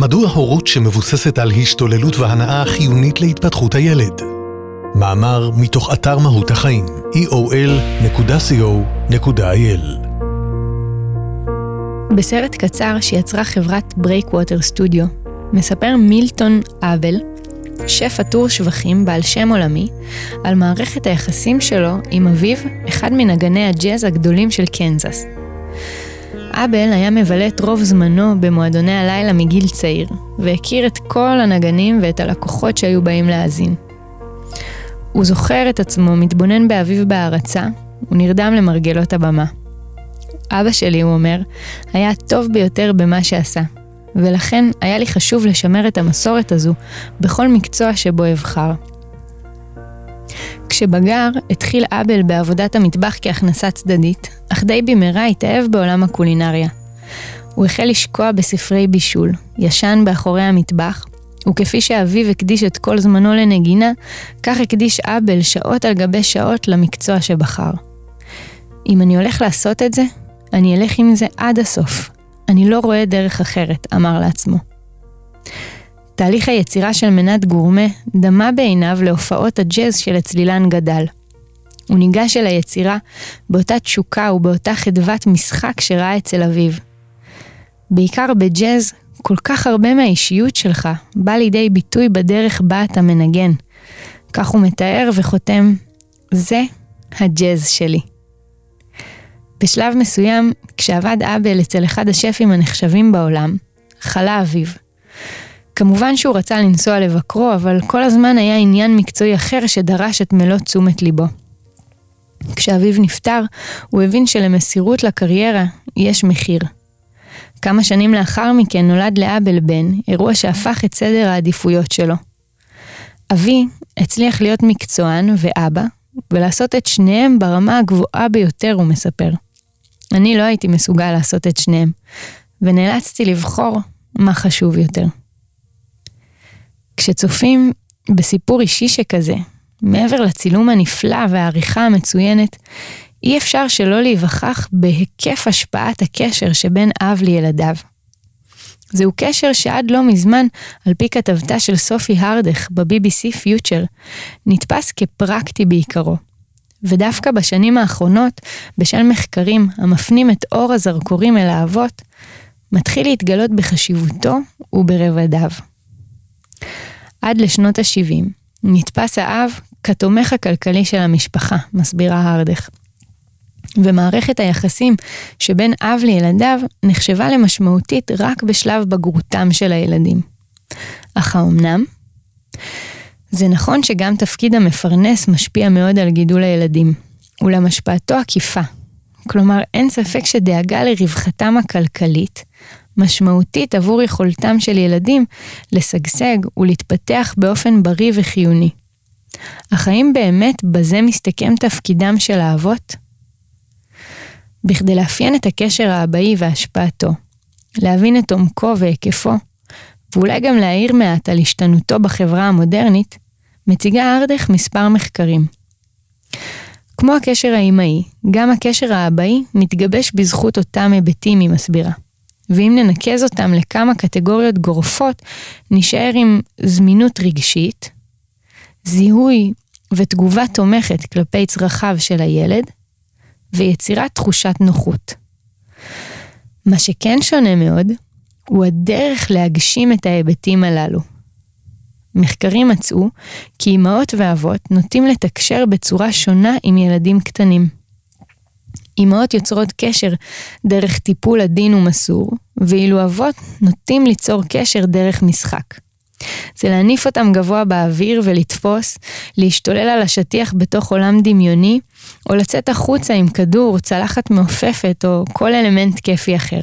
מדוע הורות שמבוססת על השתוללות והנאה חיונית להתפתחות הילד? מאמר מתוך אתר מהות החיים, eol.co.il בסרט קצר שיצרה חברת Breakwater Studio, מספר מילטון אבל, שף עטור שבחים בעל שם עולמי, על מערכת היחסים שלו עם אביו, אחד מנגני הג'אז הגדולים של קנזס. אבל היה מבלה את רוב זמנו במועדוני הלילה מגיל צעיר, והכיר את כל הנגנים ואת הלקוחות שהיו באים להאזין. הוא זוכר את עצמו מתבונן באביו בהערצה, ונרדם למרגלות הבמה. אבא שלי, הוא אומר, היה הטוב ביותר במה שעשה, ולכן היה לי חשוב לשמר את המסורת הזו בכל מקצוע שבו אבחר. כשבגר, התחיל אבל בעבודת המטבח כהכנסה צדדית, אך די במהרה התאהב בעולם הקולינריה. הוא החל לשקוע בספרי בישול, ישן באחורי המטבח, וכפי שאביו הקדיש את כל זמנו לנגינה, כך הקדיש אבל שעות על גבי שעות למקצוע שבחר. אם אני הולך לעשות את זה, אני אלך עם זה עד הסוף. אני לא רואה דרך אחרת, אמר לעצמו. תהליך היצירה של מנת גורמה דמה בעיניו להופעות הג'אז של הצלילן גדל. הוא ניגש אל היצירה באותה תשוקה ובאותה חדוות משחק שראה אצל אביו. בעיקר בג'אז, כל כך הרבה מהאישיות שלך בא לידי ביטוי בדרך בה אתה מנגן. כך הוא מתאר וחותם, זה הג'אז שלי. בשלב מסוים, כשעבד אבל אצל אחד השפים הנחשבים בעולם, חלה אביו. כמובן שהוא רצה לנסוע לבקרו, אבל כל הזמן היה עניין מקצועי אחר שדרש את מלוא תשומת ליבו. כשאביו נפטר, הוא הבין שלמסירות לקריירה יש מחיר. כמה שנים לאחר מכן נולד לאבל בן, אירוע שהפך את סדר העדיפויות שלו. אבי הצליח להיות מקצוען ואבא, ולעשות את שניהם ברמה הגבוהה ביותר, הוא מספר. אני לא הייתי מסוגל לעשות את שניהם, ונאלצתי לבחור מה חשוב יותר. כשצופים בסיפור אישי שכזה, מעבר לצילום הנפלא והעריכה המצוינת, אי אפשר שלא להיווכח בהיקף השפעת הקשר שבין אב לילדיו. זהו קשר שעד לא מזמן, על פי כתבתה של סופי הרדך ב-BBC פיוטר, נתפס כפרקטי בעיקרו. ודווקא בשנים האחרונות, בשל מחקרים המפנים את אור הזרקורים אל האבות, מתחיל להתגלות בחשיבותו וברבדיו. עד לשנות ה-70 נתפס האב כתומך הכלכלי של המשפחה, מסבירה הרדך. ומערכת היחסים שבין אב לילדיו נחשבה למשמעותית רק בשלב בגרותם של הילדים. אך האומנם? זה נכון שגם תפקיד המפרנס משפיע מאוד על גידול הילדים, אולם השפעתו עקיפה. כלומר, אין ספק שדאגה לרווחתם הכלכלית משמעותית עבור יכולתם של ילדים לשגשג ולהתפתח באופן בריא וחיוני. אך האם באמת בזה מסתכם תפקידם של האבות? בכדי לאפיין את הקשר האבאי והשפעתו, להבין את עומקו והיקפו, ואולי גם להעיר מעט על השתנותו בחברה המודרנית, מציגה ארדך מספר מחקרים. כמו הקשר האימהי, גם הקשר האבאי מתגבש בזכות אותם היבטים, היא מסבירה. ואם ננקז אותם לכמה קטגוריות גורפות, נשאר עם זמינות רגשית, זיהוי ותגובה תומכת כלפי צרכיו של הילד, ויצירת תחושת נוחות. מה שכן שונה מאוד, הוא הדרך להגשים את ההיבטים הללו. מחקרים מצאו כי אמהות ואבות נוטים לתקשר בצורה שונה עם ילדים קטנים. אמהות יוצרות קשר דרך טיפול עדין ומסור, ואילו אבות נוטים ליצור קשר דרך משחק. זה להניף אותם גבוה באוויר ולתפוס, להשתולל על השטיח בתוך עולם דמיוני, או לצאת החוצה עם כדור, צלחת מעופפת או כל אלמנט כיפי אחר.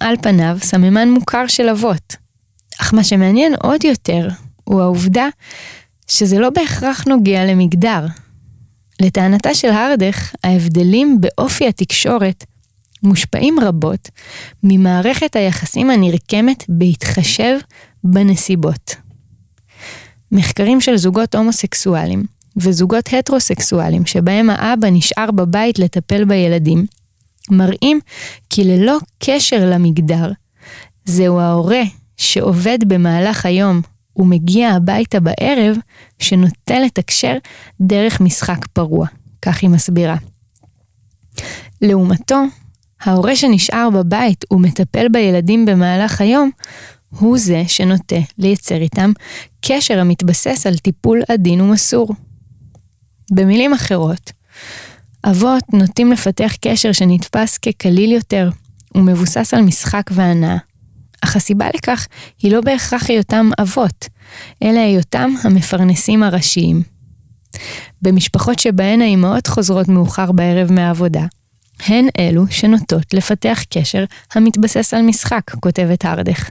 על פניו, סממן מוכר של אבות. אך מה שמעניין עוד יותר, הוא העובדה שזה לא בהכרח נוגע למגדר. לטענתה של הרדך, ההבדלים באופי התקשורת מושפעים רבות ממערכת היחסים הנרקמת בהתחשב בנסיבות. מחקרים של זוגות הומוסקסואלים וזוגות הטרוסקסואלים שבהם האבא נשאר בבית לטפל בילדים, מראים כי ללא קשר למגדר, זהו ההורה שעובד במהלך היום ומגיע הביתה בערב, שנוטה לתקשר דרך משחק פרוע. כך היא מסבירה. לעומתו, ההורה שנשאר בבית ומטפל בילדים במהלך היום, הוא זה שנוטה לייצר איתם קשר המתבסס על טיפול עדין ומסור. במילים אחרות, אבות נוטים לפתח קשר שנתפס כקליל יותר ומבוסס על משחק והנאה. אך הסיבה לכך היא לא בהכרח היותם אבות, אלא היותם המפרנסים הראשיים. במשפחות שבהן האימהות חוזרות מאוחר בערב מהעבודה, הן אלו שנוטות לפתח קשר המתבסס על משחק, כותבת הרדך.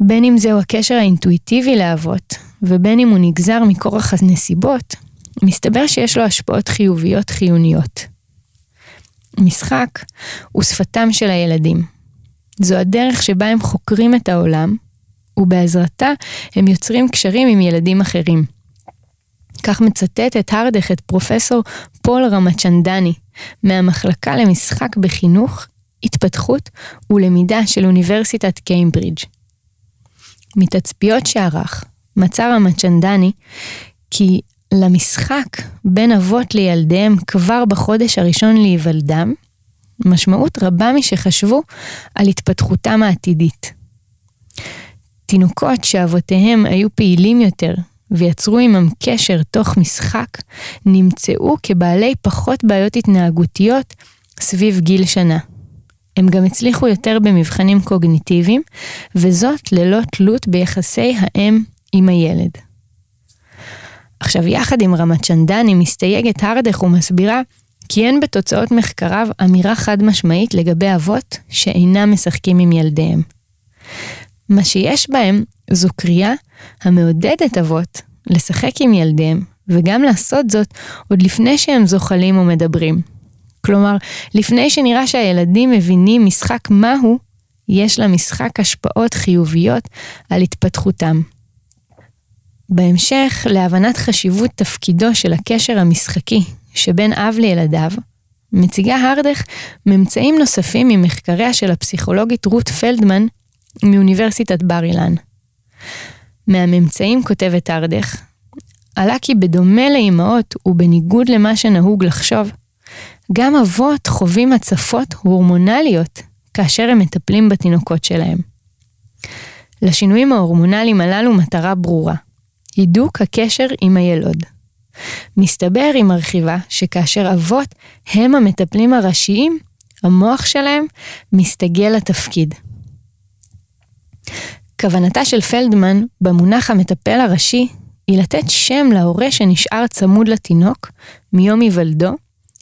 בין אם זהו הקשר האינטואיטיבי לאבות, ובין אם הוא נגזר מכורח הנסיבות, מסתבר שיש לו השפעות חיוביות חיוניות. משחק הוא שפתם של הילדים. זו הדרך שבה הם חוקרים את העולם, ובעזרתה הם יוצרים קשרים עם ילדים אחרים. כך מצטטת הרדך את פרופסור פול רמצ'נדני, מהמחלקה למשחק בחינוך, התפתחות ולמידה של אוניברסיטת קיימברידג'. מתצפיות שערך, מצא רמצ'נדני כי למשחק בין אבות לילדיהם כבר בחודש הראשון להיוולדם, משמעות רבה משחשבו על התפתחותם העתידית. תינוקות שאבותיהם היו פעילים יותר ויצרו עמם קשר תוך משחק, נמצאו כבעלי פחות בעיות התנהגותיות סביב גיל שנה. הם גם הצליחו יותר במבחנים קוגניטיביים, וזאת ללא תלות ביחסי האם עם הילד. עכשיו, יחד עם רמת צ'נדני מסתייגת הרדך ומסבירה כי אין בתוצאות מחקריו אמירה חד משמעית לגבי אבות שאינם משחקים עם ילדיהם. מה שיש בהם זו קריאה המעודדת אבות לשחק עם ילדיהם, וגם לעשות זאת עוד לפני שהם זוחלים או מדברים. כלומר, לפני שנראה שהילדים מבינים משחק מהו, יש למשחק השפעות חיוביות על התפתחותם. בהמשך, להבנת חשיבות תפקידו של הקשר המשחקי שבין אב לילדיו, מציגה הרדך ממצאים נוספים ממחקריה של הפסיכולוגית רות פלדמן מאוניברסיטת בר אילן. מהממצאים כותבת הרדך, עלה כי בדומה לאימהות ובניגוד למה שנהוג לחשוב, גם אבות חווים הצפות הורמונליות כאשר הם מטפלים בתינוקות שלהם. לשינויים ההורמונליים הללו מטרה ברורה, הידוק הקשר עם הילוד. מסתבר, היא מרחיבה, שכאשר אבות הם המטפלים הראשיים, המוח שלהם מסתגל לתפקיד. כוונתה של פלדמן במונח המטפל הראשי היא לתת שם להורה שנשאר צמוד לתינוק מיום היוולדו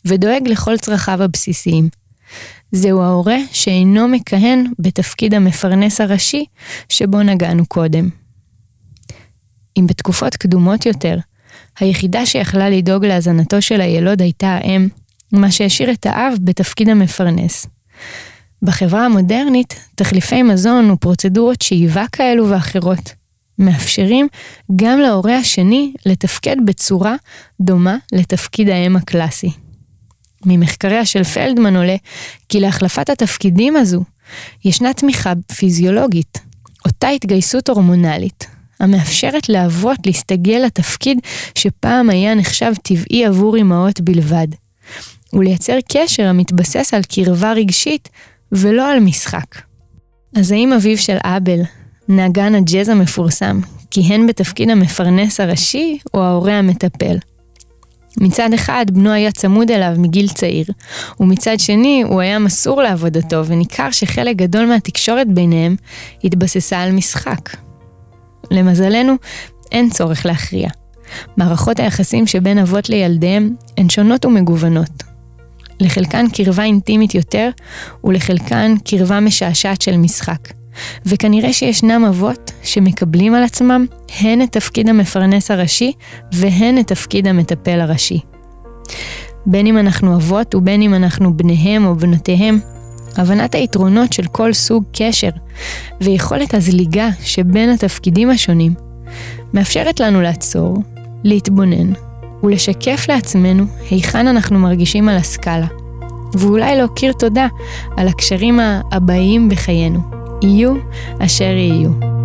ודואג לכל צרכיו הבסיסיים. זהו ההורה שאינו מכהן בתפקיד המפרנס הראשי שבו נגענו קודם. אם בתקופות קדומות יותר, היחידה שיכלה לדאוג להזנתו של הילוד הייתה האם, מה שהשאיר את האב בתפקיד המפרנס. בחברה המודרנית, תחליפי מזון ופרוצדורות שאיבה כאלו ואחרות מאפשרים גם להורה השני לתפקד בצורה דומה לתפקיד האם הקלאסי. ממחקריה של פלדמן עולה כי להחלפת התפקידים הזו ישנה תמיכה פיזיולוגית, אותה התגייסות הורמונלית, המאפשרת לאבות להסתגל לתפקיד שפעם היה נחשב טבעי עבור אמהות בלבד, ולייצר קשר המתבסס על קרבה רגשית ולא על משחק. אז האם אביו של אבל, נגן הג'אז המפורסם, כיהן בתפקיד המפרנס הראשי או ההורה המטפל? מצד אחד, בנו היה צמוד אליו מגיל צעיר, ומצד שני, הוא היה מסור לעבודתו, וניכר שחלק גדול מהתקשורת ביניהם התבססה על משחק. למזלנו, אין צורך להכריע. מערכות היחסים שבין אבות לילדיהם הן שונות ומגוונות. לחלקן קרבה אינטימית יותר, ולחלקן קרבה משעשעת של משחק. וכנראה שישנם אבות שמקבלים על עצמם הן את תפקיד המפרנס הראשי והן את תפקיד המטפל הראשי. בין אם אנחנו אבות ובין אם אנחנו בניהם או בנותיהם, הבנת היתרונות של כל סוג קשר ויכולת הזליגה שבין התפקידים השונים מאפשרת לנו לעצור, להתבונן ולשקף לעצמנו היכן אנחנו מרגישים על הסקאלה, ואולי להכיר תודה על הקשרים הבאים בחיינו. יהיו אשר יהיו.